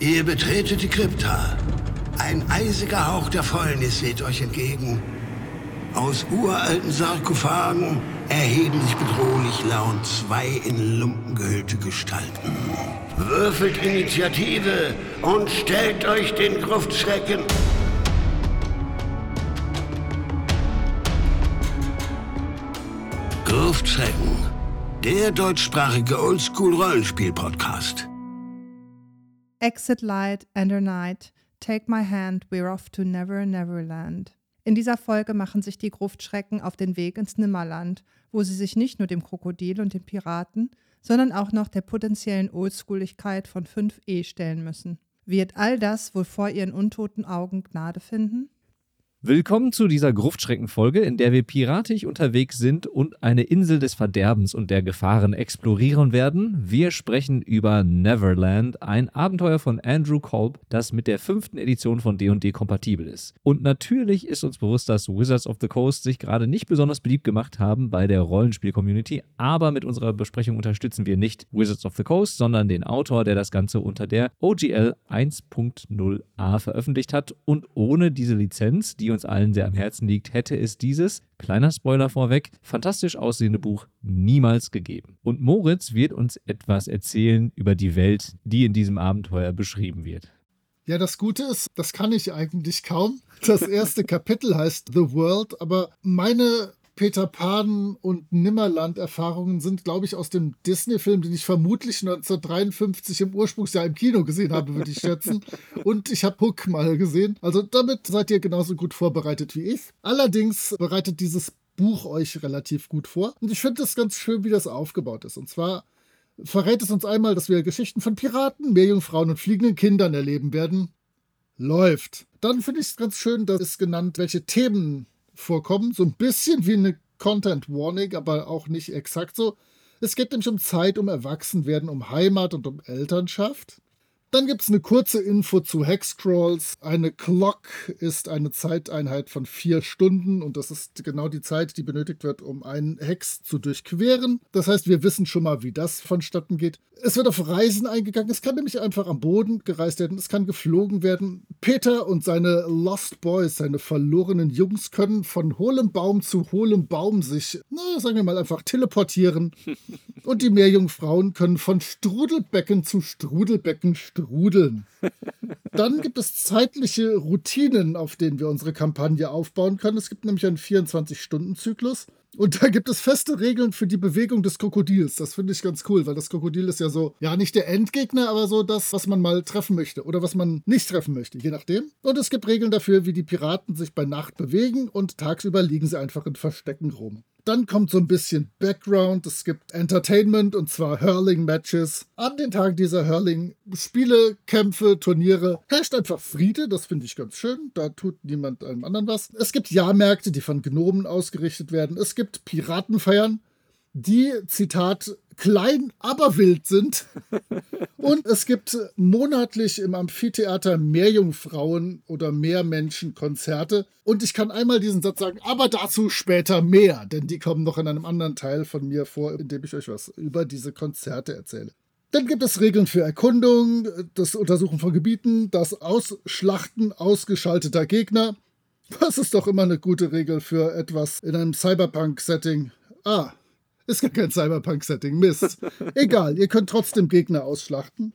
Ihr betretet die Krypta. Ein eisiger Hauch der Fäulnis weht euch entgegen. Aus uralten Sarkophagen erheben sich bedrohlich laut zwei in Lumpen gehüllte Gestalten. Würfelt Initiative und stellt euch den Gruftschrecken. Gruftschrecken, der deutschsprachige Oldschool-Rollenspiel-Podcast. Exit Light a Night, Take My Hand, We're Off to Never Neverland. In dieser Folge machen sich die Gruftschrecken auf den Weg ins Nimmerland, wo sie sich nicht nur dem Krokodil und den Piraten, sondern auch noch der potenziellen Oldschooligkeit von 5e stellen müssen. Wird all das wohl vor ihren untoten Augen Gnade finden? Willkommen zu dieser Gruftschreckenfolge, in der wir piratisch unterwegs sind und eine Insel des Verderbens und der Gefahren explorieren werden. Wir sprechen über Neverland, ein Abenteuer von Andrew Kolb, das mit der fünften Edition von D&D kompatibel ist. Und natürlich ist uns bewusst, dass Wizards of the Coast sich gerade nicht besonders beliebt gemacht haben bei der Rollenspiel-Community, aber mit unserer Besprechung unterstützen wir nicht Wizards of the Coast, sondern den Autor, der das Ganze unter der OGL 1.0a veröffentlicht hat und ohne diese Lizenz, die uns allen sehr am Herzen liegt, hätte es dieses, kleiner Spoiler vorweg, fantastisch aussehende Buch niemals gegeben. Und Moritz wird uns etwas erzählen über die Welt, die in diesem Abenteuer beschrieben wird. Ja, das Gute ist, das kann ich eigentlich kaum. Das erste Kapitel heißt The World, aber meine Peter Pan und Nimmerland-Erfahrungen sind, glaube ich, aus dem Disney-Film, den ich vermutlich 1953 im Ursprungsjahr im Kino gesehen habe, würde ich schätzen. Und ich habe Hook mal gesehen. Also damit seid ihr genauso gut vorbereitet wie ich. Allerdings bereitet dieses Buch euch relativ gut vor. Und ich finde es ganz schön, wie das aufgebaut ist. Und zwar verrät es uns einmal, dass wir Geschichten von Piraten, Meerjungfrauen und fliegenden Kindern erleben werden. Läuft. Dann finde ich es ganz schön, dass es genannt, welche Themen vorkommen. So ein bisschen wie eine Content Warning, aber auch nicht exakt so. Es geht nämlich um Zeit, um Erwachsenwerden, um Heimat und um Elternschaft. Dann gibt es eine kurze Info zu Hexcrawls. Eine Clock ist eine Zeiteinheit von vier Stunden und das ist genau die Zeit, die benötigt wird, um einen Hex zu durchqueren. Das heißt, wir wissen schon mal, wie das vonstatten geht. Es wird auf Reisen eingegangen. Es kann nämlich einfach am Boden gereist werden. Es kann geflogen werden. Peter und seine Lost Boys, seine verlorenen Jungs, können von hohlem Baum zu hohlem Baum sich, na, sagen wir mal, einfach teleportieren. Und die Meerjungfrauen können von Strudelbecken zu Strudelbecken strudeln. Dann gibt es zeitliche Routinen, auf denen wir unsere Kampagne aufbauen können. Es gibt nämlich einen 24-Stunden-Zyklus. Und da gibt es feste Regeln für die Bewegung des Krokodils. Das finde ich ganz cool, weil das Krokodil ist ja so, ja, nicht der Endgegner, aber so das, was man mal treffen möchte oder was man nicht treffen möchte, je nachdem. Und es gibt Regeln dafür, wie die Piraten sich bei Nacht bewegen und tagsüber liegen sie einfach in Verstecken rum. Dann kommt so ein bisschen Background. Es gibt Entertainment und zwar Hurling-Matches. An den Tagen dieser Hurling-Spiele, Kämpfe, Turniere herrscht einfach Friede. Das finde ich ganz schön. Da tut niemand einem anderen was. Es gibt Jahrmärkte, die von Gnomen ausgerichtet werden. Es gibt Piratenfeiern die, Zitat, klein, aber wild sind. Und es gibt monatlich im Amphitheater Meerjungfrauen oder Meermenschenkonzerte. Und ich kann einmal diesen Satz sagen, aber dazu später mehr, denn die kommen noch in einem anderen Teil von mir vor, in dem ich euch was über diese Konzerte erzähle. Dann gibt es Regeln für Erkundung, das Untersuchen von Gebieten, das Ausschlachten ausgeschalteter Gegner. Das ist doch immer eine gute Regel für etwas in einem Cyberpunk-Setting. Ah, ist gar kein Cyberpunk-Setting. Mist. Egal, ihr könnt trotzdem Gegner ausschlachten.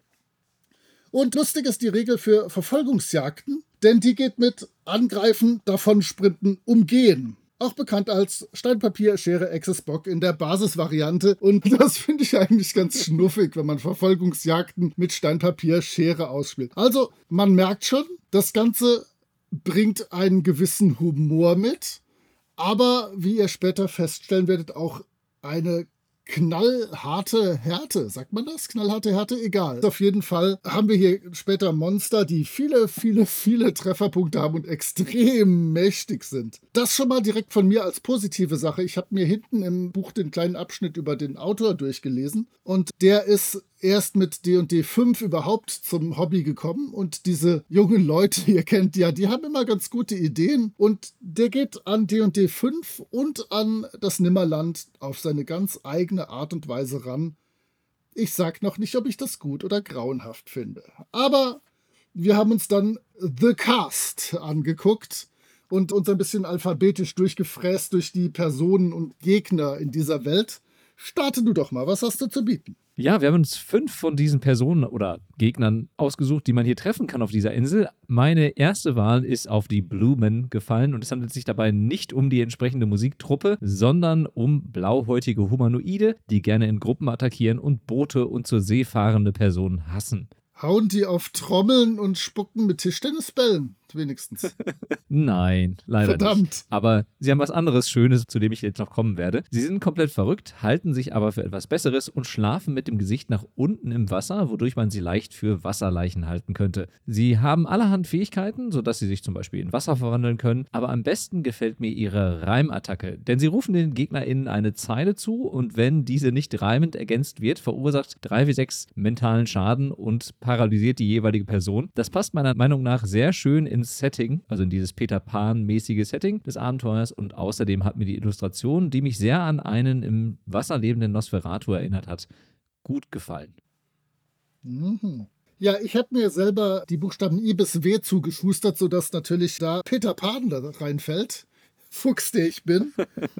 Und lustig ist die Regel für Verfolgungsjagden, denn die geht mit Angreifen, Davonsprinten, Umgehen. Auch bekannt als Steinpapier, Schere, Access Bock in der Basisvariante. Und das finde ich eigentlich ganz schnuffig, wenn man Verfolgungsjagden mit Steinpapier, Schere ausspielt. Also, man merkt schon, das Ganze bringt einen gewissen Humor mit, aber wie ihr später feststellen werdet, auch eine knallharte Härte. Sagt man das? Knallharte Härte? Egal. Auf jeden Fall haben wir hier später Monster, die viele, viele, viele Trefferpunkte haben und extrem mächtig sind. Das schon mal direkt von mir als positive Sache. Ich habe mir hinten im Buch den kleinen Abschnitt über den Autor durchgelesen und der ist erst mit D&D 5 überhaupt zum Hobby gekommen und diese jungen Leute, ihr kennt ja, die haben immer ganz gute Ideen und der geht an D&D 5 und an das Nimmerland auf seine ganz eigene Art und Weise ran. Ich sag noch nicht, ob ich das gut oder grauenhaft finde, aber Wir haben uns dann The Cast angeguckt und uns ein bisschen alphabetisch durchgefräst durch die Personen und Gegner in dieser Welt. Starte du doch mal, was hast du zu bieten? Ja, wir haben uns fünf von diesen Personen oder Gegnern ausgesucht, die man hier treffen kann auf dieser Insel. Meine erste Wahl ist auf die Blumen gefallen und es handelt sich dabei nicht um die entsprechende Musiktruppe, sondern um blauhäutige Humanoide, die gerne in Gruppen attackieren und Boote und zur See fahrende Personen hassen. Hauen die auf Trommeln und spucken mit Tischtennisbällen? Wenigstens. Nein, leider Verdammt. nicht. Aber sie haben was anderes Schönes, zu dem ich jetzt noch kommen werde. Sie sind komplett verrückt, halten sich aber für etwas Besseres und schlafen mit dem Gesicht nach unten im Wasser, wodurch man sie leicht für Wasserleichen halten könnte. Sie haben allerhand Fähigkeiten, sodass sie sich zum Beispiel in Wasser verwandeln können, aber am besten gefällt mir ihre Reimattacke, denn sie rufen den GegnerInnen eine Zeile zu und wenn diese nicht reimend ergänzt wird, verursacht 3 wie 6 mentalen Schaden und paralysiert die jeweilige Person. Das passt meiner Meinung nach sehr schön ins Setting, also in dieses Peter Pan-mäßige Setting des Abenteuers. Und außerdem hat mir die Illustration, die mich sehr an einen im Wasser lebenden Nosferatu erinnert hat, gut gefallen. Mhm. Ja, ich habe mir selber die Buchstaben I bis W zugeschustert, sodass natürlich da Peter Pan da reinfällt. Fuchs, der ich bin.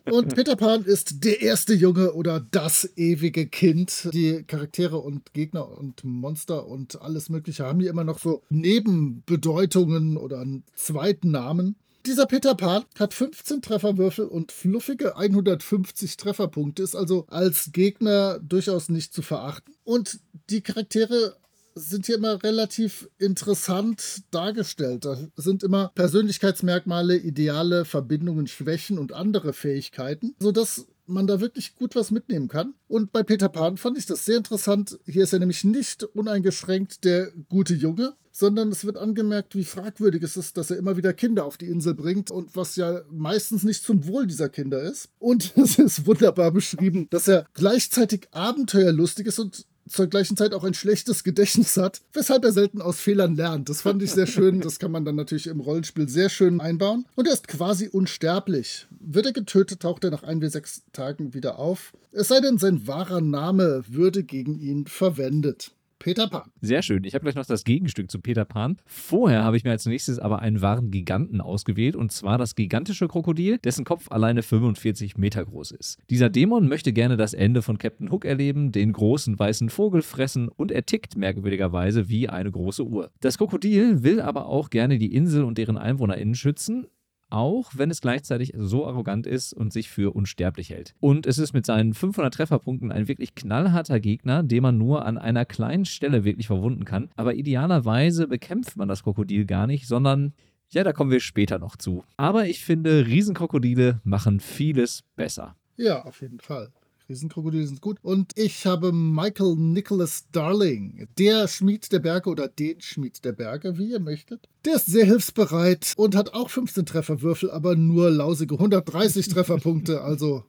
Und Peter Pan ist der erste Junge oder das ewige Kind. Die Charaktere und Gegner und Monster und alles Mögliche haben hier immer noch so Nebenbedeutungen oder einen zweiten Namen. Dieser Peter Pan hat 15 Trefferwürfel und fluffige 150 Trefferpunkte, ist also als Gegner durchaus nicht zu verachten. Und die Charaktere sind hier immer relativ interessant dargestellt. Da sind immer Persönlichkeitsmerkmale, Ideale, Verbindungen, Schwächen und andere Fähigkeiten, sodass man da wirklich gut was mitnehmen kann. Und bei Peter Pan fand ich das sehr interessant. Hier ist er nämlich nicht uneingeschränkt der gute Junge, sondern es wird angemerkt, wie fragwürdig es ist, dass er immer wieder Kinder auf die Insel bringt und was ja meistens nicht zum Wohl dieser Kinder ist. Und es ist wunderbar beschrieben, dass er gleichzeitig abenteuerlustig ist und zur gleichen Zeit auch ein schlechtes Gedächtnis hat, weshalb er selten aus Fehlern lernt. Das fand ich sehr schön. Das kann man dann natürlich im Rollenspiel sehr schön einbauen. Und er ist quasi unsterblich. Wird er getötet, taucht er nach ein bis sechs Tagen wieder auf. Es sei denn, sein wahrer Name würde gegen ihn verwendet. Peter Pan. Sehr schön. Ich habe gleich noch das Gegenstück zu Peter Pan. Vorher habe ich mir als nächstes aber einen wahren Giganten ausgewählt und zwar das gigantische Krokodil, dessen Kopf alleine 45 Meter groß ist. Dieser Dämon möchte gerne das Ende von Captain Hook erleben, den großen weißen Vogel fressen und er tickt merkwürdigerweise wie eine große Uhr. Das Krokodil will aber auch gerne die Insel und deren EinwohnerInnen schützen, auch wenn es gleichzeitig so arrogant ist und sich für unsterblich hält. Und es ist mit seinen 500 Trefferpunkten ein wirklich knallharter Gegner, den man nur an einer kleinen Stelle wirklich verwunden kann. Aber idealerweise bekämpft man das Krokodil gar nicht, sondern ja, da kommen wir später noch zu. Aber ich finde, Riesenkrokodile machen vieles besser. Ja, auf jeden Fall. Riesenkrokodile sind gut. Und ich habe Michael Nicholas Darling, der Schmied der Berge oder den Schmied der Berge, wie ihr möchtet. Der ist sehr hilfsbereit und hat auch 15 Trefferwürfel, aber nur lausige 130 Trefferpunkte. Also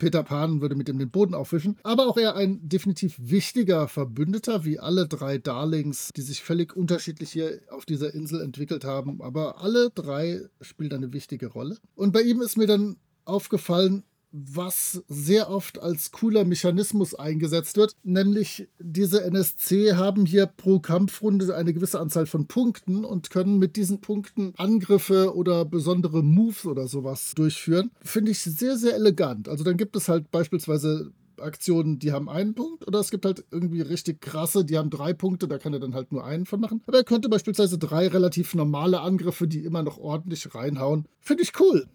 Peter Pan würde mit ihm den Boden aufwischen. Aber auch er ein definitiv wichtiger Verbündeter, wie alle drei Darlings, die sich völlig unterschiedlich hier auf dieser Insel entwickelt haben. Aber alle drei spielen eine wichtige Rolle. Und bei ihm ist mir dann aufgefallen, was sehr oft als cooler Mechanismus eingesetzt wird, nämlich diese NSC haben hier pro Kampfrunde eine gewisse Anzahl von Punkten und können mit diesen Punkten Angriffe oder besondere Moves oder sowas durchführen. Finde ich sehr, sehr elegant. Also dann gibt es halt beispielsweise Aktionen, die haben einen Punkt, oder es gibt halt irgendwie richtig krasse, die haben drei Punkte, da kann er dann halt nur einen von machen. Aber er könnte beispielsweise drei relativ normale Angriffe, die immer noch ordentlich reinhauen. Finde ich cool.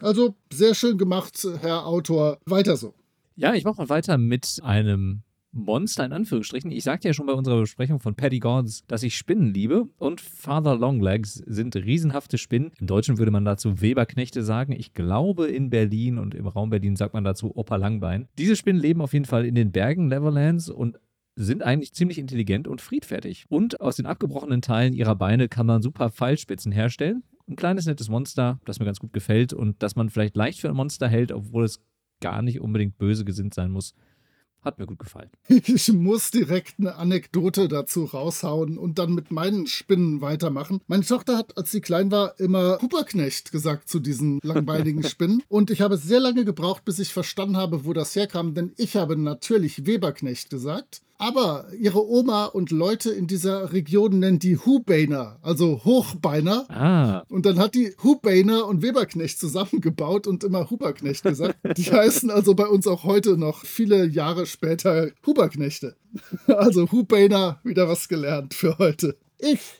Also sehr schön gemacht, Herr Autor. Weiter so. Ja, ich mache mal weiter mit einem Monster in Anführungsstrichen. Ich sagte ja schon bei unserer Besprechung von Paddy Gordons, dass ich Spinnen liebe und Father Longlegs sind riesenhafte Spinnen. Im Deutschen würde man dazu Weberknechte sagen. Ich glaube in Berlin und im Raum Berlin sagt man dazu Opa Langbein. Diese Spinnen leben auf jeden Fall in den Bergen Leverlands und sind eigentlich ziemlich intelligent und friedfertig. Und aus den abgebrochenen Teilen ihrer Beine kann man super Pfeilspitzen herstellen ein kleines, nettes Monster, das mir ganz gut gefällt und das man vielleicht leicht für ein Monster hält, obwohl es gar nicht unbedingt böse gesinnt sein muss. Hat mir gut gefallen. Ich muss direkt eine Anekdote dazu raushauen und dann mit meinen Spinnen weitermachen. Meine Tochter hat, als sie klein war, immer Huberknecht gesagt zu diesen langbeinigen Spinnen. Und ich habe sehr lange gebraucht, bis ich verstanden habe, wo das herkam, denn ich habe natürlich Weberknecht gesagt. Aber ihre Oma und Leute in dieser Region nennen die Hubeiner, also Hochbeiner. Ah. Und dann hat die Hubeiner und Weberknecht zusammengebaut und immer Huberknecht gesagt. Die heißen also bei uns auch heute noch viele Jahre später Huberknechte. Also Hubeiner, wieder was gelernt für heute. Ich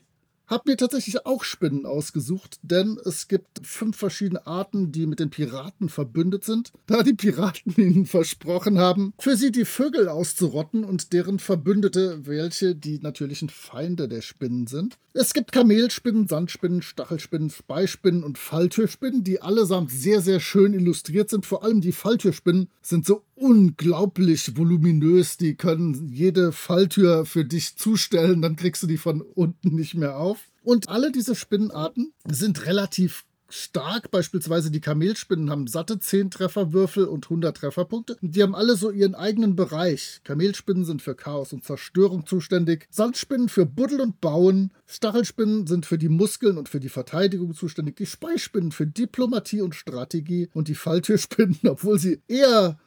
habe mir tatsächlich auch Spinnen ausgesucht, denn es gibt fünf verschiedene Arten, die mit den Piraten verbündet sind, da die Piraten ihnen versprochen haben, für sie die Vögel auszurotten und deren Verbündete, welche die natürlichen Feinde der Spinnen sind. Es gibt Kamelspinnen, Sandspinnen, Stachelspinnen, Speispinnen und Falltürspinnen, die allesamt sehr, sehr schön illustriert sind. Vor allem die Falltürspinnen sind so unglaublich voluminös. Die können jede Falltür für dich zustellen, dann kriegst du die von unten nicht mehr auf. Und alle diese Spinnenarten sind relativ stark. Beispielsweise die Kamelspinnen haben satte 10 Trefferwürfel und 100 Trefferpunkte. Die haben alle so ihren eigenen Bereich. Kamelspinnen sind für Chaos und Zerstörung zuständig. Sandspinnen für Buddel und Bauen. Stachelspinnen sind für die Muskeln und für die Verteidigung zuständig. Die Speispinnen für Diplomatie und Strategie. Und die Falltürspinnen, obwohl sie eher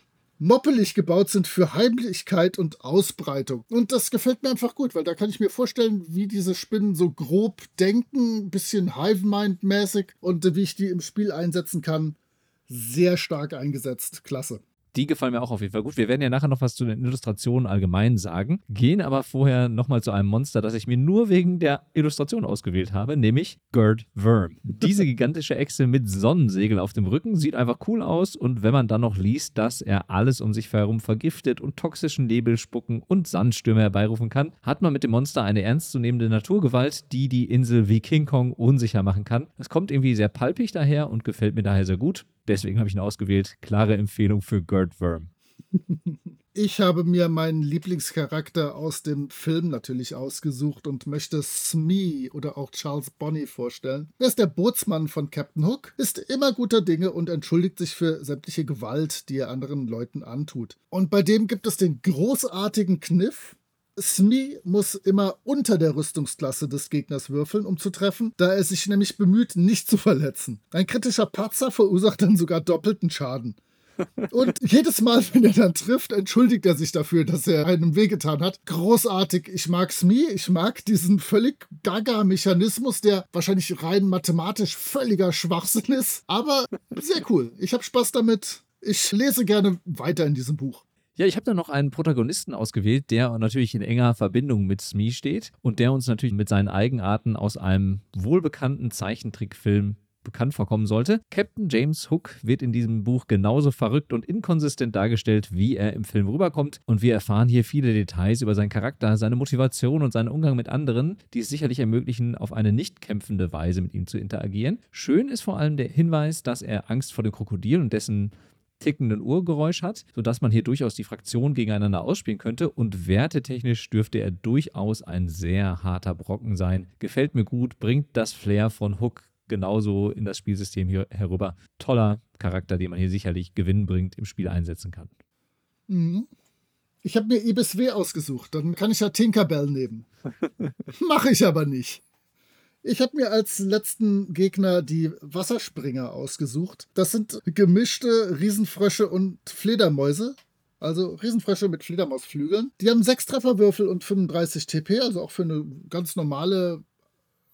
moppelig gebaut sind für Heimlichkeit und Ausbreitung. Und das gefällt mir einfach gut, weil da kann ich mir vorstellen, wie diese Spinnen so grob denken, ein bisschen Hive-Mind-mäßig und wie ich die im Spiel einsetzen kann. Sehr stark eingesetzt. Klasse. Die gefallen mir auch auf jeden Fall gut. Wir werden ja nachher noch was zu den Illustrationen allgemein sagen, gehen aber vorher nochmal zu einem Monster, das ich mir nur wegen der Illustration ausgewählt habe, nämlich Gerd Worm. Diese gigantische Echse mit Sonnensegel auf dem Rücken sieht einfach cool aus und wenn man dann noch liest, dass er alles um sich herum vergiftet und toxischen Nebel spucken und Sandstürme herbeirufen kann, hat man mit dem Monster eine ernstzunehmende Naturgewalt, die die Insel wie King Kong unsicher machen kann. Es kommt irgendwie sehr palpig daher und gefällt mir daher sehr gut. Deswegen habe ich ihn ausgewählt. Klare Empfehlung für Gerd Worm. Ich habe mir meinen Lieblingscharakter aus dem Film natürlich ausgesucht und möchte Smee oder auch Charles Bonny vorstellen. Er ist der Bootsmann von Captain Hook, ist immer guter Dinge und entschuldigt sich für sämtliche Gewalt, die er anderen Leuten antut. Und bei dem gibt es den großartigen Kniff, Smee muss immer unter der Rüstungsklasse des Gegners würfeln, um zu treffen, da er sich nämlich bemüht, nicht zu verletzen. Ein kritischer Patzer verursacht dann sogar doppelten Schaden. Und jedes Mal, wenn er dann trifft, entschuldigt er sich dafür, dass er einem wehgetan hat. Großartig. Ich mag Smee. Ich mag diesen völlig gaga Mechanismus, der wahrscheinlich rein mathematisch völliger Schwachsinn ist. Aber sehr cool. Ich habe Spaß damit. Ich lese gerne weiter in diesem Buch. Ja, ich habe da noch einen Protagonisten ausgewählt, der natürlich in enger Verbindung mit Smee steht und der uns natürlich mit seinen Eigenarten aus einem wohlbekannten Zeichentrickfilm bekannt vorkommen sollte. Captain James Hook wird in diesem Buch genauso verrückt und inkonsistent dargestellt, wie er im Film rüberkommt. Und wir erfahren hier viele Details über seinen Charakter, seine Motivation und seinen Umgang mit anderen, die es sicherlich ermöglichen, auf eine nicht kämpfende Weise mit ihm zu interagieren. Schön ist vor allem der Hinweis, dass er Angst vor dem Krokodil und dessen tickenden Uhrgeräusch hat, sodass man hier durchaus die Fraktionen gegeneinander ausspielen könnte. Und wertetechnisch dürfte er durchaus ein sehr harter Brocken sein. Gefällt mir gut, bringt das Flair von Hook genauso in das Spielsystem hier herüber. Toller Charakter, den man hier sicherlich gewinnbringend im Spiel einsetzen kann. Mhm. Ich habe mir Ibis W ausgesucht, dann kann ich ja Tinkerbell nehmen. Mache ich aber nicht. Ich habe mir als letzten Gegner die Wasserspringer ausgesucht. Das sind gemischte Riesenfrösche und Fledermäuse. Also Riesenfrösche mit Fledermausflügeln. Die haben sechs Trefferwürfel und 35 TP, also auch für eine ganz normale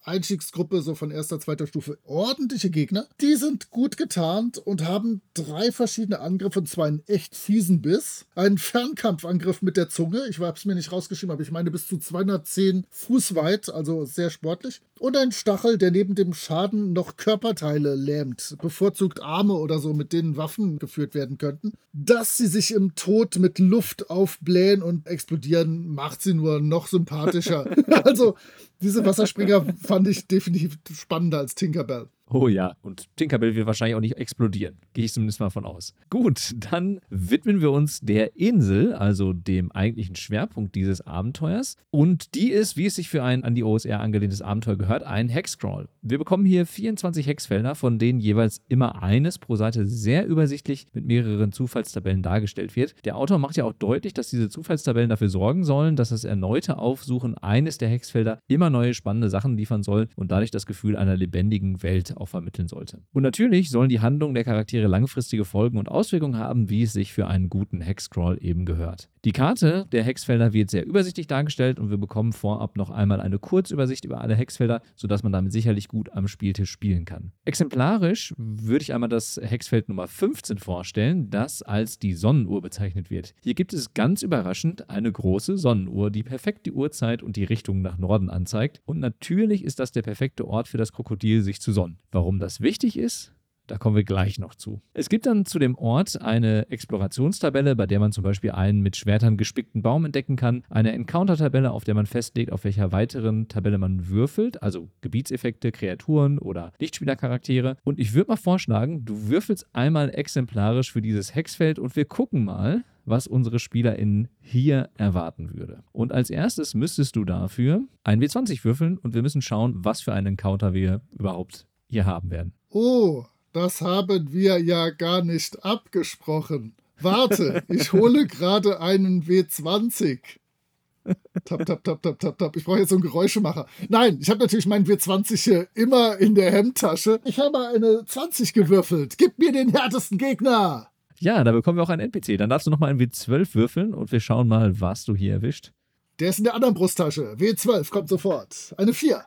Einstiegsgruppe, so von erster, zweiter Stufe, ordentliche Gegner. Die sind gut getarnt und haben drei verschiedene Angriffe, und zwar einen echt fiesen Biss, einen Fernkampfangriff mit der Zunge, ich habe es mir nicht rausgeschrieben, aber ich meine bis zu 210 Fuß weit, also sehr sportlich, und einen Stachel, der neben dem Schaden noch Körperteile lähmt, bevorzugt Arme oder so, mit denen Waffen geführt werden könnten. Dass sie sich im Tod mit Luft aufblähen und explodieren, macht sie nur noch sympathischer. also diese Wasserspringer fand ich definitiv spannender als Tinkerbell. Oh ja, und Tinkerbell wird wahrscheinlich auch nicht explodieren. Gehe ich zumindest mal von aus. Gut, dann widmen wir uns der Insel, also dem eigentlichen Schwerpunkt dieses Abenteuers. Und die ist, wie es sich für ein an die OSR angelehntes Abenteuer gehört, ein Hexcrawl. Wir bekommen hier 24 Hexfelder, von denen jeweils immer eines pro Seite sehr übersichtlich mit mehreren Zufallstabellen dargestellt wird. Der Autor macht ja auch deutlich, dass diese Zufallstabellen dafür sorgen sollen, dass das erneute Aufsuchen eines der Hexfelder immer neue spannende Sachen liefern soll und dadurch das Gefühl einer lebendigen Welt auch vermitteln sollte. Und natürlich sollen die Handlungen der Charaktere langfristige Folgen und Auswirkungen haben, wie es sich für einen guten Hexcrawl eben gehört. Die Karte der Hexfelder wird sehr übersichtlich dargestellt und wir bekommen vorab noch einmal eine Kurzübersicht über alle Hexfelder, sodass man damit sicherlich gut am Spieltisch spielen kann. Exemplarisch würde ich einmal das Hexfeld Nummer 15 vorstellen, das als die Sonnenuhr bezeichnet wird. Hier gibt es ganz überraschend eine große Sonnenuhr, die perfekt die Uhrzeit und die Richtung nach Norden anzeigt. Und natürlich ist das der perfekte Ort für das Krokodil, sich zu sonnen. Warum das wichtig ist? Da kommen wir gleich noch zu. Es gibt dann zu dem Ort eine Explorationstabelle, bei der man zum Beispiel einen mit Schwertern gespickten Baum entdecken kann, eine Encounter-Tabelle, auf der man festlegt, auf welcher weiteren Tabelle man würfelt, also Gebietseffekte, Kreaturen oder Lichtspielercharaktere. Und ich würde mal vorschlagen, du würfelst einmal exemplarisch für dieses Hexfeld und wir gucken mal, was unsere SpielerInnen hier erwarten würde. Und als erstes müsstest du dafür ein W20 würfeln und wir müssen schauen, was für einen Encounter wir überhaupt hier haben werden. Oh, das haben wir ja gar nicht abgesprochen. Warte, ich hole gerade einen W20. Tap, tap, tap, tap, tap, tap. Ich brauche jetzt so einen Geräuschemacher. Nein, ich habe natürlich meinen W20 hier immer in der Hemdtasche. Ich habe eine 20 gewürfelt. Gib mir den härtesten Gegner. Ja, da bekommen wir auch einen NPC. Dann darfst du nochmal einen W12 würfeln und wir schauen mal, was du hier erwischt. Der ist in der anderen Brusttasche. W12 kommt sofort. Eine 4.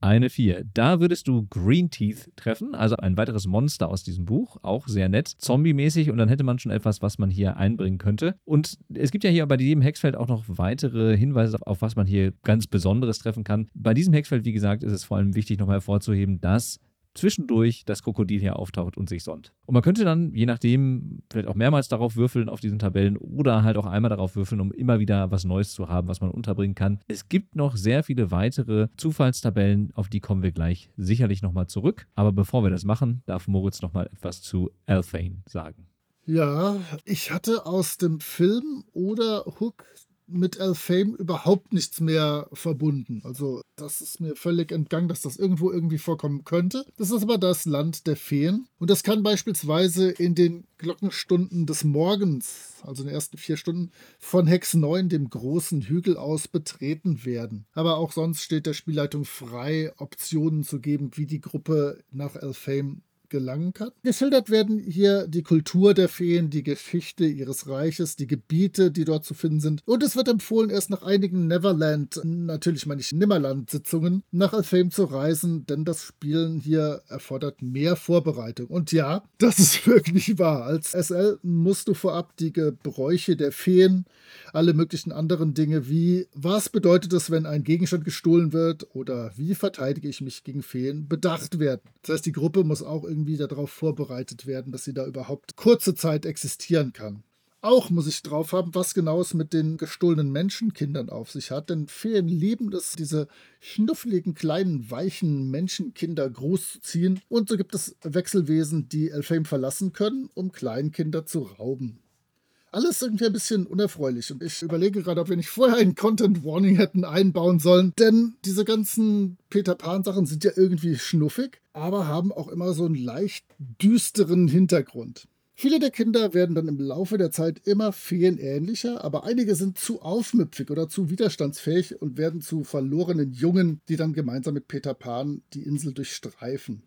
Eine 4. Da würdest du Green Teeth treffen, also ein weiteres Monster aus diesem Buch. Auch sehr nett. Zombie-mäßig und dann hätte man schon etwas, was man hier einbringen könnte. Und es gibt ja hier bei jedem Hexfeld auch noch weitere Hinweise, auf was man hier ganz Besonderes treffen kann. Bei diesem Hexfeld, wie gesagt, ist es vor allem wichtig, nochmal hervorzuheben, dass zwischendurch das Krokodil hier auftaucht und sich sonnt. Und man könnte dann, je nachdem, vielleicht auch mehrmals darauf würfeln auf diesen Tabellen oder halt auch einmal darauf würfeln, um immer wieder was Neues zu haben, was man unterbringen kann. Es gibt noch sehr viele weitere Zufallstabellen, auf die kommen wir gleich sicherlich nochmal zurück. Aber bevor wir das machen, darf Moritz nochmal etwas zu Alphane sagen. Ja, ich hatte aus dem Film oder Hook mit Elfame überhaupt nichts mehr verbunden. Also das ist mir völlig entgangen, dass das irgendwo irgendwie vorkommen könnte. Das ist aber das Land der Feen. Und das kann beispielsweise in den Glockenstunden des Morgens, also in den ersten vier Stunden, von Hex 9, dem großen Hügel aus, betreten werden. Aber auch sonst steht der Spielleitung frei, Optionen zu geben, wie die Gruppe nach Elfame gelangen kann. Geschildert werden hier die Kultur der Feen, die Geschichte ihres Reiches, die Gebiete, die dort zu finden sind. Und es wird empfohlen, erst nach einigen Neverland, natürlich meine ich Nimmerland-Sitzungen, nach Alfheim zu reisen, denn das Spielen hier erfordert mehr Vorbereitung. Und ja, das ist wirklich wahr. Als SL musst du vorab die Gebräuche der Feen, alle möglichen anderen Dinge wie, was bedeutet es, wenn ein Gegenstand gestohlen wird oder wie verteidige ich mich gegen Feen, bedacht werden. Das heißt, die Gruppe muss auch irgendwie darauf vorbereitet werden, dass sie da überhaupt kurze Zeit existieren kann. Auch muss ich drauf haben, was genau es mit den gestohlenen Menschenkindern auf sich hat, denn Feen lieben es, diese schnuffligen, kleinen, weichen Menschenkinder großzuziehen. Und so gibt es Wechselwesen, die Elfheim verlassen können, um Kleinkinder zu rauben alles irgendwie ein bisschen unerfreulich. Und ich überlege gerade, ob wir nicht vorher ein Content Warning hätten einbauen sollen. Denn diese ganzen Peter Pan-Sachen sind ja irgendwie schnuffig, aber haben auch immer so einen leicht düsteren Hintergrund. Viele der Kinder werden dann im Laufe der Zeit immer feenähnlicher, aber einige sind zu aufmüpfig oder zu widerstandsfähig und werden zu verlorenen Jungen, die dann gemeinsam mit Peter Pan die Insel durchstreifen.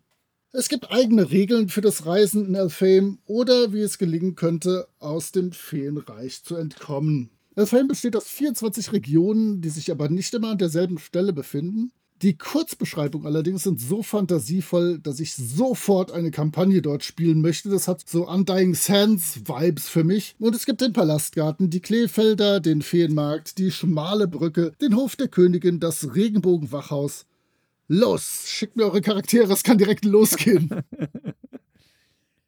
Es gibt eigene Regeln für das Reisen in Elfame oder wie es gelingen könnte, aus dem Feenreich zu entkommen. Elfame besteht aus 24 Regionen, die sich aber nicht immer an derselben Stelle befinden. Die Kurzbeschreibungen allerdings sind so fantasievoll, dass ich sofort eine Kampagne dort spielen möchte. Das hat so Undying Sands Vibes für mich. Und es gibt den Palastgarten, die Kleefelder, den Feenmarkt, die schmale Brücke, den Hof der Königin, das Regenbogenwachhaus Los, schickt mir eure Charaktere, es kann direkt losgehen.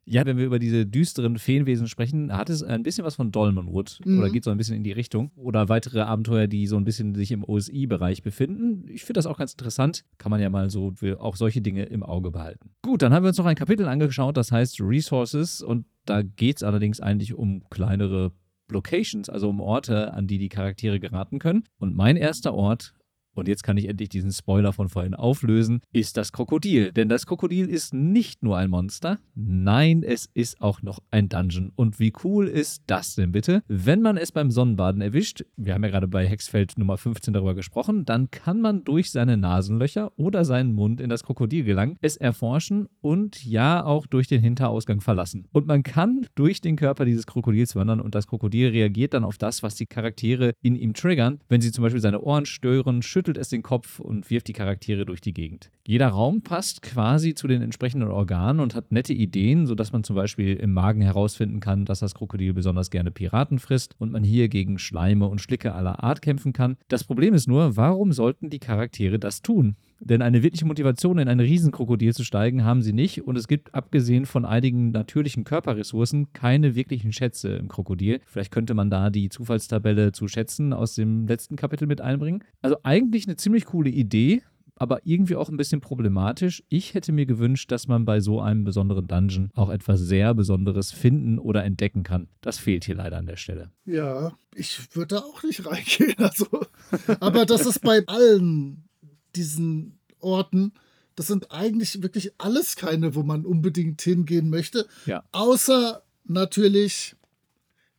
Ja, wenn wir über diese düsteren Feenwesen sprechen, hat es ein bisschen was von Dolmenwood mhm. oder geht so ein bisschen in die Richtung. Oder weitere Abenteuer, die so ein bisschen sich im OSI-Bereich befinden. Ich finde das auch ganz interessant. Kann man ja mal so auch solche Dinge im Auge behalten. Gut, dann haben wir uns noch ein Kapitel angeschaut, das heißt Resources. Und da geht es allerdings eigentlich um kleinere Locations, also um Orte, an die die Charaktere geraten können. Und mein erster Ort und jetzt kann ich endlich diesen Spoiler von vorhin auflösen, ist das Krokodil. Denn das Krokodil ist nicht nur ein Monster, nein, es ist auch noch ein Dungeon. Und wie cool ist das denn bitte? Wenn man es beim Sonnenbaden erwischt, wir haben ja gerade bei Hexfeld Nummer 15 darüber gesprochen, dann kann man durch seine Nasenlöcher oder seinen Mund in das Krokodil gelangen, es erforschen und ja auch durch den Hinterausgang verlassen. Und man kann durch den Körper dieses Krokodils wandern und das Krokodil reagiert dann auf das, was die Charaktere in ihm triggern. Wenn sie zum Beispiel seine Ohren stören, schüttelt es den Kopf und wirft die Charaktere durch die Gegend. Jeder Raum passt quasi zu den entsprechenden Organen und hat nette Ideen, sodass man zum Beispiel im Magen herausfinden kann, dass das Krokodil besonders gerne Piraten frisst und man hier gegen Schleime und Schlicke aller Art kämpfen kann. Das Problem ist nur, warum sollten die Charaktere das tun? Denn eine wirkliche Motivation, in ein Riesenkrokodil zu steigen, haben sie nicht. Und es gibt, abgesehen von einigen natürlichen Körperressourcen, keine wirklichen Schätze im Krokodil. Vielleicht könnte man da die Zufallstabelle zu Schätzen aus dem letzten Kapitel mit einbringen. Also eigentlich eine ziemlich coole Idee, aber irgendwie auch ein bisschen problematisch. Ich hätte mir gewünscht, dass man bei so einem besonderen Dungeon auch etwas sehr Besonderes finden oder entdecken kann. Das fehlt hier leider an der Stelle. Ja, ich würde da auch nicht reingehen. Also, aber das ist bei allen diesen Orten. Das sind eigentlich wirklich alles keine, wo man unbedingt hingehen möchte. Ja. Außer natürlich,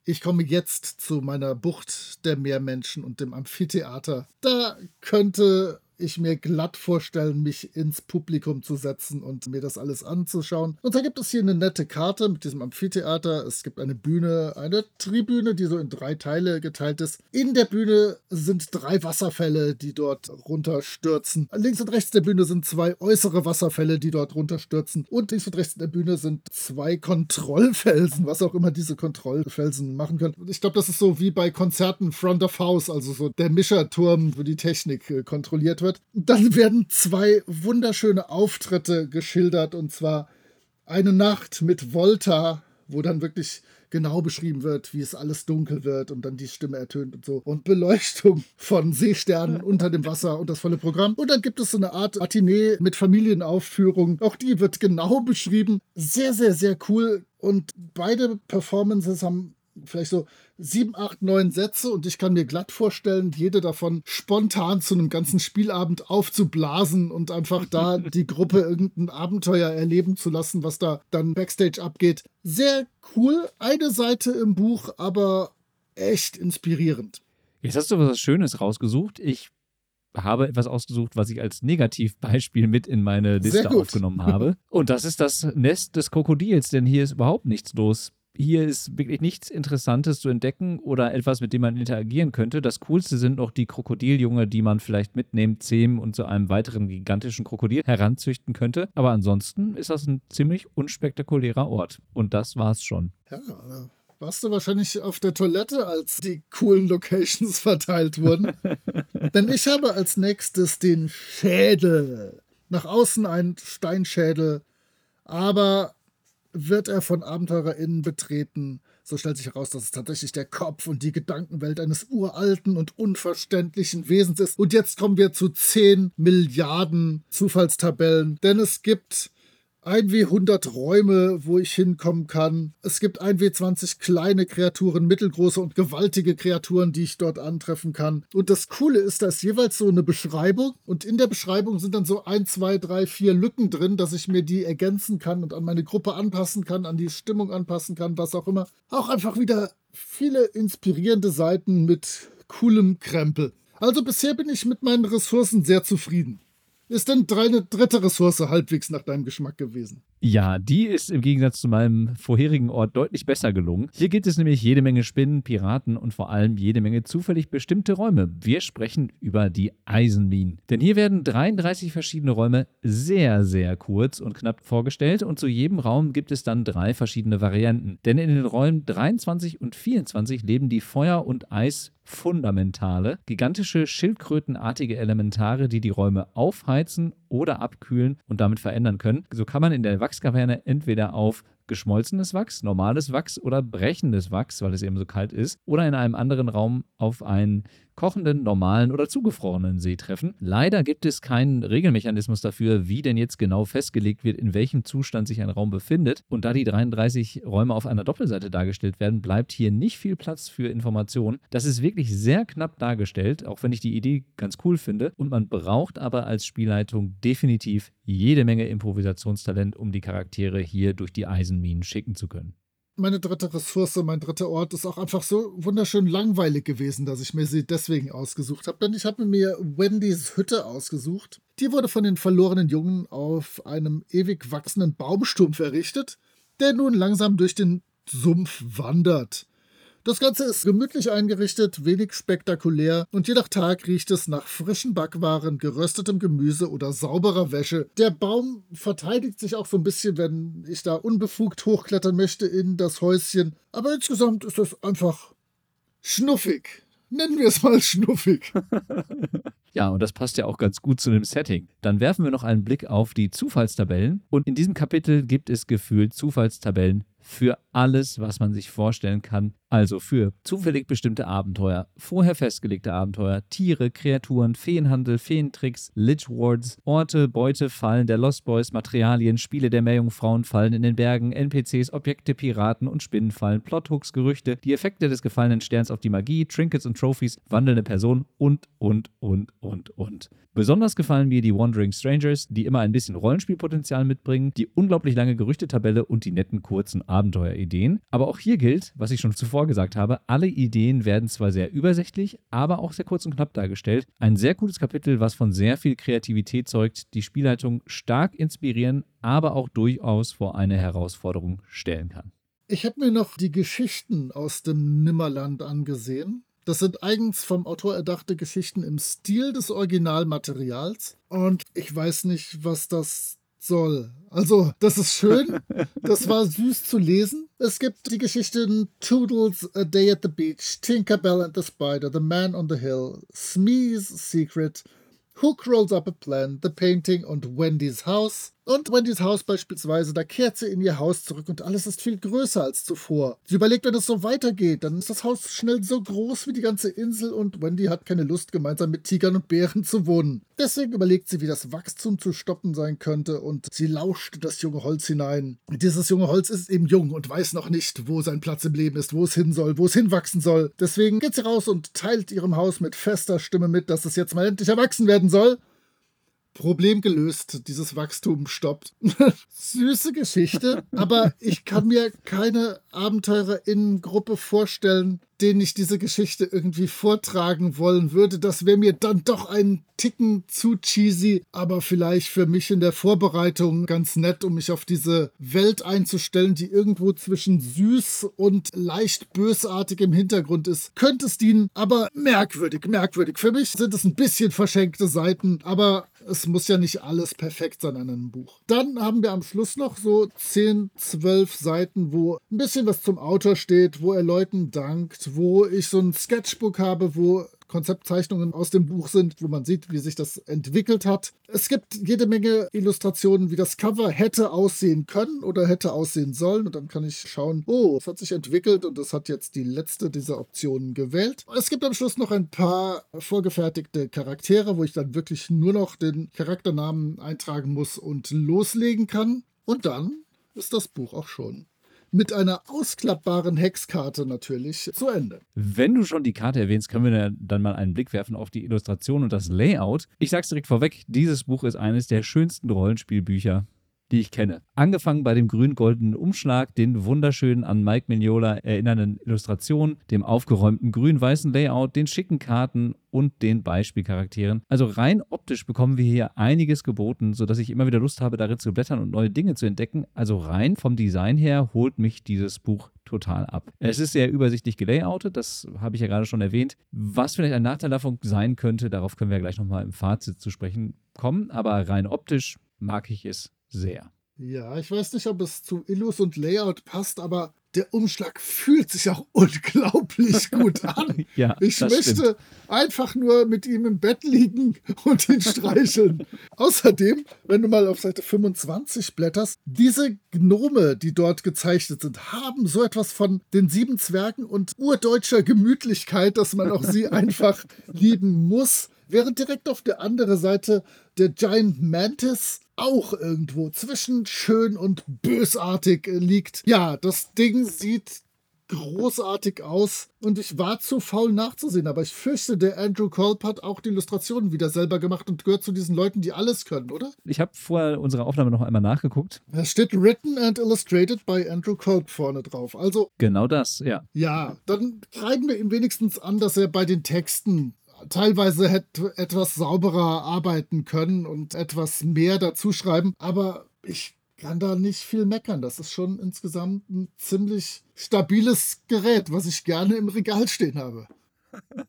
ich komme jetzt zu meiner Bucht der Meermenschen und dem Amphitheater. Da könnte ich mir glatt vorstellen, mich ins Publikum zu setzen und mir das alles anzuschauen. Und da gibt es hier eine nette Karte mit diesem Amphitheater. Es gibt eine Bühne, eine Tribüne, die so in drei Teile geteilt ist. In der Bühne sind drei Wasserfälle, die dort runterstürzen. Links und rechts der Bühne sind zwei äußere Wasserfälle, die dort runterstürzen. Und links und rechts der Bühne sind zwei Kontrollfelsen, was auch immer diese Kontrollfelsen machen können. Und ich glaube, das ist so wie bei Konzerten Front of House, also so der Mischerturm, wo die Technik äh, kontrolliert wird. Dann werden zwei wunderschöne Auftritte geschildert und zwar eine Nacht mit Volta, wo dann wirklich genau beschrieben wird, wie es alles dunkel wird und dann die Stimme ertönt und so. Und Beleuchtung von Seesternen unter dem Wasser und das volle Programm. Und dann gibt es so eine Art Matinee mit Familienaufführung. Auch die wird genau beschrieben. Sehr, sehr, sehr cool. Und beide Performances haben vielleicht so sieben, acht, neun Sätze und ich kann mir glatt vorstellen, jede davon spontan zu einem ganzen Spielabend aufzublasen und einfach da die Gruppe irgendein Abenteuer erleben zu lassen, was da dann backstage abgeht. Sehr cool, eine Seite im Buch, aber echt inspirierend. Jetzt hast du was Schönes rausgesucht. Ich habe etwas ausgesucht, was ich als Negativbeispiel mit in meine Liste aufgenommen habe. Und das ist das Nest des Krokodils, denn hier ist überhaupt nichts los hier ist wirklich nichts Interessantes zu entdecken oder etwas, mit dem man interagieren könnte. Das Coolste sind noch die Krokodiljunge, die man vielleicht mitnehmen, zähmen und zu einem weiteren gigantischen Krokodil heranzüchten könnte. Aber ansonsten ist das ein ziemlich unspektakulärer Ort. Und das war's schon. Ja, warst du wahrscheinlich auf der Toilette, als die coolen Locations verteilt wurden. Denn ich habe als nächstes den Schädel. Nach außen ein Steinschädel, aber wird er von AbenteurerInnen betreten. So stellt sich heraus, dass es tatsächlich der Kopf und die Gedankenwelt eines uralten und unverständlichen Wesens ist. Und jetzt kommen wir zu 10 Milliarden Zufallstabellen, denn es gibt 1W100 Räume, wo ich hinkommen kann. Es gibt 1W20 kleine Kreaturen, mittelgroße und gewaltige Kreaturen, die ich dort antreffen kann. Und das Coole ist, da ist jeweils so eine Beschreibung und in der Beschreibung sind dann so 1, 2, 3, 4 Lücken drin, dass ich mir die ergänzen kann und an meine Gruppe anpassen kann, an die Stimmung anpassen kann, was auch immer. Auch einfach wieder viele inspirierende Seiten mit coolem Krempel. Also bisher bin ich mit meinen Ressourcen sehr zufrieden. Ist denn deine dritte Ressource halbwegs nach deinem Geschmack gewesen? Ja, die ist im Gegensatz zu meinem vorherigen Ort deutlich besser gelungen. Hier gibt es nämlich jede Menge Spinnen, Piraten und vor allem jede Menge zufällig bestimmte Räume. Wir sprechen über die Eisenminen. Denn hier werden 33 verschiedene Räume sehr, sehr kurz und knapp vorgestellt und zu jedem Raum gibt es dann drei verschiedene Varianten. Denn in den Räumen 23 und 24 leben die Feuer- und Eis fundamentale, gigantische schildkrötenartige Elementare, die die Räume aufheizen oder abkühlen und damit verändern können. So kann man in der Wachskaverne entweder auf geschmolzenes Wachs, normales Wachs oder brechendes Wachs, weil es eben so kalt ist, oder in einem anderen Raum auf ein kochenden, normalen oder zugefrorenen See treffen. Leider gibt es keinen Regelmechanismus dafür, wie denn jetzt genau festgelegt wird, in welchem Zustand sich ein Raum befindet. Und da die 33 Räume auf einer Doppelseite dargestellt werden, bleibt hier nicht viel Platz für Informationen. Das ist wirklich sehr knapp dargestellt, auch wenn ich die Idee ganz cool finde. Und man braucht aber als Spielleitung definitiv jede Menge Improvisationstalent, um die Charaktere hier durch die Eisenminen schicken zu können meine dritte Ressource, mein dritter Ort ist auch einfach so wunderschön langweilig gewesen, dass ich mir sie deswegen ausgesucht habe. Denn ich habe mir Wendys Hütte ausgesucht. Die wurde von den verlorenen Jungen auf einem ewig wachsenden Baumstumpf errichtet, der nun langsam durch den Sumpf wandert. Das Ganze ist gemütlich eingerichtet, wenig spektakulär und je nach Tag riecht es nach frischen Backwaren, geröstetem Gemüse oder sauberer Wäsche. Der Baum verteidigt sich auch so ein bisschen, wenn ich da unbefugt hochklettern möchte in das Häuschen. Aber insgesamt ist das einfach schnuffig. Nennen wir es mal schnuffig. Ja, und das passt ja auch ganz gut zu dem Setting. Dann werfen wir noch einen Blick auf die Zufallstabellen. Und in diesem Kapitel gibt es gefühlt Zufallstabellen für alles, was man sich vorstellen kann. Also für zufällig bestimmte Abenteuer, vorher festgelegte Abenteuer, Tiere, Kreaturen, Feenhandel, Feentricks, Lich Wards, Orte, Beute, Fallen der Lost Boys, Materialien, Spiele der Meerjungfrauen, Fallen in den Bergen, NPCs, Objekte, Piraten und Spinnenfallen, Plothooks, Gerüchte, die Effekte des gefallenen Sterns auf die Magie, Trinkets und Trophies, wandelnde Personen und, und, und, und, und. Besonders gefallen mir die Wandering Strangers, die immer ein bisschen Rollenspielpotenzial mitbringen, die unglaublich lange Gerüchtetabelle und die netten kurzen Abenteuerideen. Aber auch hier gilt, was ich schon zuvor gesagt habe, alle Ideen werden zwar sehr übersichtlich, aber auch sehr kurz und knapp dargestellt. Ein sehr gutes Kapitel, was von sehr viel Kreativität zeugt, die Spielleitung stark inspirieren, aber auch durchaus vor eine Herausforderung stellen kann. Ich habe mir noch die Geschichten aus dem Nimmerland angesehen. Das sind eigens vom Autor erdachte Geschichten im Stil des Originalmaterials. Und ich weiß nicht, was das soll. Also, das ist schön. Das war süß zu lesen. Es gibt die Geschichten Toodles, A Day at the Beach, Tinkerbell and the Spider, The Man on the Hill, Smee's Secret, Hook Rolls Up a Plan, The Painting und Wendy's House. Und Wendy's Haus beispielsweise, da kehrt sie in ihr Haus zurück und alles ist viel größer als zuvor. Sie überlegt, wenn es so weitergeht, dann ist das Haus schnell so groß wie die ganze Insel und Wendy hat keine Lust, gemeinsam mit Tigern und Bären zu wohnen. Deswegen überlegt sie, wie das Wachstum zu stoppen sein könnte und sie lauscht das junge Holz hinein. Dieses junge Holz ist eben jung und weiß noch nicht, wo sein Platz im Leben ist, wo es hin soll, wo es hinwachsen soll. Deswegen geht sie raus und teilt ihrem Haus mit fester Stimme mit, dass es jetzt mal endlich erwachsen werden soll. Problem gelöst, dieses Wachstum stoppt. Süße Geschichte, aber ich kann mir keine Abenteurerinnengruppe vorstellen, denen ich diese Geschichte irgendwie vortragen wollen würde. Das wäre mir dann doch ein Ticken zu cheesy, aber vielleicht für mich in der Vorbereitung ganz nett, um mich auf diese Welt einzustellen, die irgendwo zwischen süß und leicht bösartig im Hintergrund ist. Könnte es dienen, aber merkwürdig, merkwürdig. Für mich sind es ein bisschen verschenkte Seiten, aber es muss ja nicht alles perfekt sein an einem Buch. Dann haben wir am Schluss noch so 10, 12 Seiten, wo ein bisschen was zum Autor steht, wo er Leuten dankt, wo ich so ein Sketchbook habe, wo Konzeptzeichnungen aus dem Buch sind, wo man sieht, wie sich das entwickelt hat. Es gibt jede Menge Illustrationen, wie das Cover hätte aussehen können oder hätte aussehen sollen. Und dann kann ich schauen, oh, es hat sich entwickelt und es hat jetzt die letzte dieser Optionen gewählt. Es gibt am Schluss noch ein paar vorgefertigte Charaktere, wo ich dann wirklich nur noch den Charakternamen eintragen muss und loslegen kann. Und dann ist das Buch auch schon mit einer ausklappbaren Hexkarte natürlich zu Ende. Wenn du schon die Karte erwähnst, können wir dann mal einen Blick werfen auf die Illustration und das Layout. Ich sag's direkt vorweg, dieses Buch ist eines der schönsten Rollenspielbücher, die ich kenne. Angefangen bei dem grün-goldenen Umschlag, den wunderschönen an Mike Mignola erinnernden Illustrationen, dem aufgeräumten grün-weißen Layout, den schicken Karten und den Beispielcharakteren. Also rein optisch bekommen wir hier einiges geboten, sodass ich immer wieder Lust habe, darin zu blättern und neue Dinge zu entdecken. Also rein vom Design her holt mich dieses Buch total ab. Es ist sehr übersichtlich gelayoutet, das habe ich ja gerade schon erwähnt. Was vielleicht ein Nachteil davon sein könnte, darauf können wir ja gleich nochmal im Fazit zu sprechen kommen, aber rein optisch mag ich es sehr. Ja, ich weiß nicht, ob es zu Illus und Layout passt, aber der Umschlag fühlt sich auch unglaublich gut an. ja, ich möchte stimmt. einfach nur mit ihm im Bett liegen und ihn streicheln. Außerdem, wenn du mal auf Seite 25 blätterst, diese Gnome, die dort gezeichnet sind, haben so etwas von den sieben Zwergen und urdeutscher Gemütlichkeit, dass man auch sie einfach lieben muss. Während direkt auf der anderen Seite der Giant Mantis auch irgendwo zwischen schön und bösartig äh, liegt. Ja, das Ding sieht großartig aus und ich war zu faul nachzusehen, aber ich fürchte, der Andrew Kolb hat auch die Illustrationen wieder selber gemacht und gehört zu diesen Leuten, die alles können, oder? Ich habe vor unserer Aufnahme noch einmal nachgeguckt. Da steht Written and Illustrated by Andrew Kolb vorne drauf. Also Genau das, ja. ja, dann schreiben wir ihm wenigstens an, dass er bei den Texten teilweise hätte etwas sauberer arbeiten können und etwas mehr dazu schreiben, aber ich kann da nicht viel meckern. Das ist schon insgesamt ein ziemlich stabiles Gerät, was ich gerne im Regal stehen habe.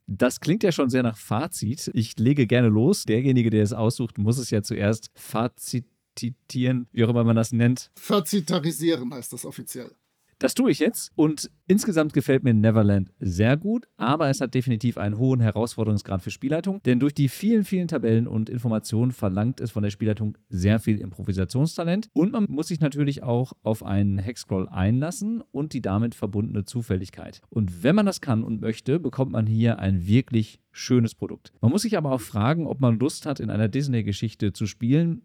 Das klingt ja schon sehr nach Fazit. Ich lege gerne los. Derjenige, der es aussucht, muss es ja zuerst fazitieren, wie auch immer man das nennt. Verzitarisieren heißt das offiziell. Das tue ich jetzt und insgesamt gefällt mir Neverland sehr gut, aber es hat definitiv einen hohen Herausforderungsgrad für Spielleitung, denn durch die vielen, vielen Tabellen und Informationen verlangt es von der Spielleitung sehr viel Improvisationstalent und man muss sich natürlich auch auf einen Hexcrawl einlassen und die damit verbundene Zufälligkeit. Und wenn man das kann und möchte, bekommt man hier ein wirklich schönes Produkt. Man muss sich aber auch fragen, ob man Lust hat, in einer Disney-Geschichte zu spielen,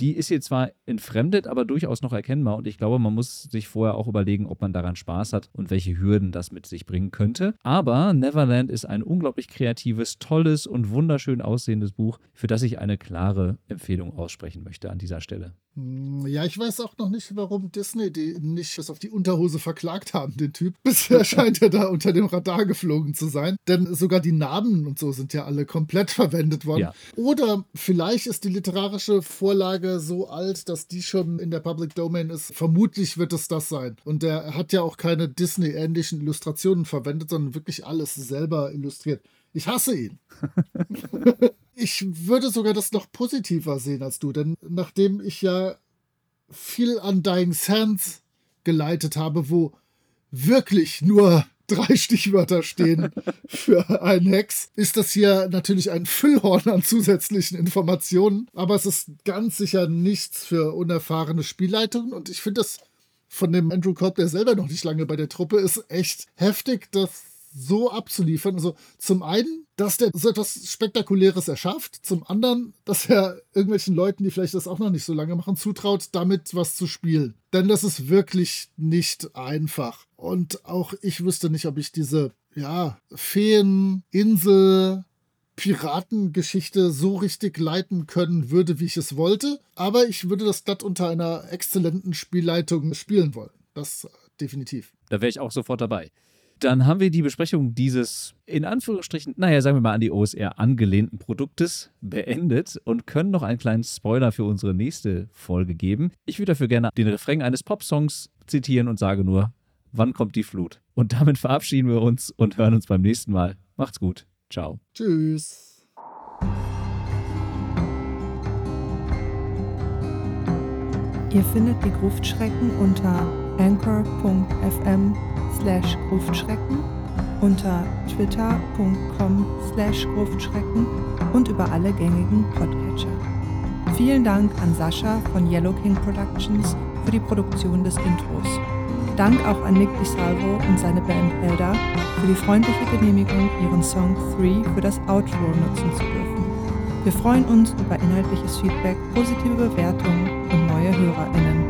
die ist hier zwar entfremdet, aber durchaus noch erkennbar. Und ich glaube, man muss sich vorher auch überlegen, ob man daran Spaß hat und welche Hürden das mit sich bringen könnte. Aber Neverland ist ein unglaublich kreatives, tolles und wunderschön aussehendes Buch, für das ich eine klare Empfehlung aussprechen möchte an dieser Stelle. Hm, Ja, ich weiß auch noch nicht, warum Disney die nicht bis auf die Unterhose verklagt haben, den Typ. Bisher scheint er da unter dem Radar geflogen zu sein. Denn sogar die Namen und so sind ja alle komplett verwendet worden. Ja. Oder vielleicht ist die literarische Vorlage so alt, dass die schon in der Public Domain ist. Vermutlich wird es das sein. Und der hat ja auch keine Disney-ähnlichen Illustrationen verwendet, sondern wirklich alles selber illustriert. Ich hasse ihn. ich würde sogar das noch positiver sehen als du, denn nachdem ich ja viel an Dying Sands geleitet habe, wo wirklich nur drei Stichwörter stehen für einen Hex, ist das hier natürlich ein Füllhorn an zusätzlichen Informationen, aber es ist ganz sicher nichts für unerfahrene Spielleitungen und ich finde das von dem Andrew Cobb, der selber noch nicht lange bei der Truppe ist, echt heftig, das so abzuliefern. Also zum einen, dass der so etwas Spektakuläres erschafft, zum anderen, dass er irgendwelchen Leuten, die vielleicht das auch noch nicht so lange machen, zutraut, damit was zu spielen. Denn das ist wirklich nicht einfach. Und auch ich wüsste nicht, ob ich diese, ja, Feen, Insel, Piratengeschichte so richtig leiten können würde, wie ich es wollte. Aber ich würde das glatt unter einer exzellenten Spielleitung spielen wollen. Das äh, definitiv. Da wäre ich auch sofort dabei. Dann haben wir die Besprechung dieses, in Anführungsstrichen, naja, sagen wir mal an die OSR angelehnten Produktes beendet und können noch einen kleinen Spoiler für unsere nächste Folge geben. Ich würde dafür gerne den Refrain eines Popsongs zitieren und sage nur, wann kommt die Flut? Und damit verabschieden wir uns und hören uns beim nächsten Mal. Macht's gut. Ciao. Tschüss. Ihr findet die Gruftschrecken unter anchor.fm slash Gruftschrecken, unter twitter.com slash Gruftschrecken und über alle gängigen Podcatcher. Vielen Dank an Sascha von Yellow King Productions für die Produktion des Intros. Dank auch an Nick DiSalvo und seine Band Elda für die freundliche Genehmigung, ihren Song 3 für das Outro nutzen zu dürfen. Wir freuen uns über inhaltliches Feedback, positive Bewertungen und neue HörerInnen.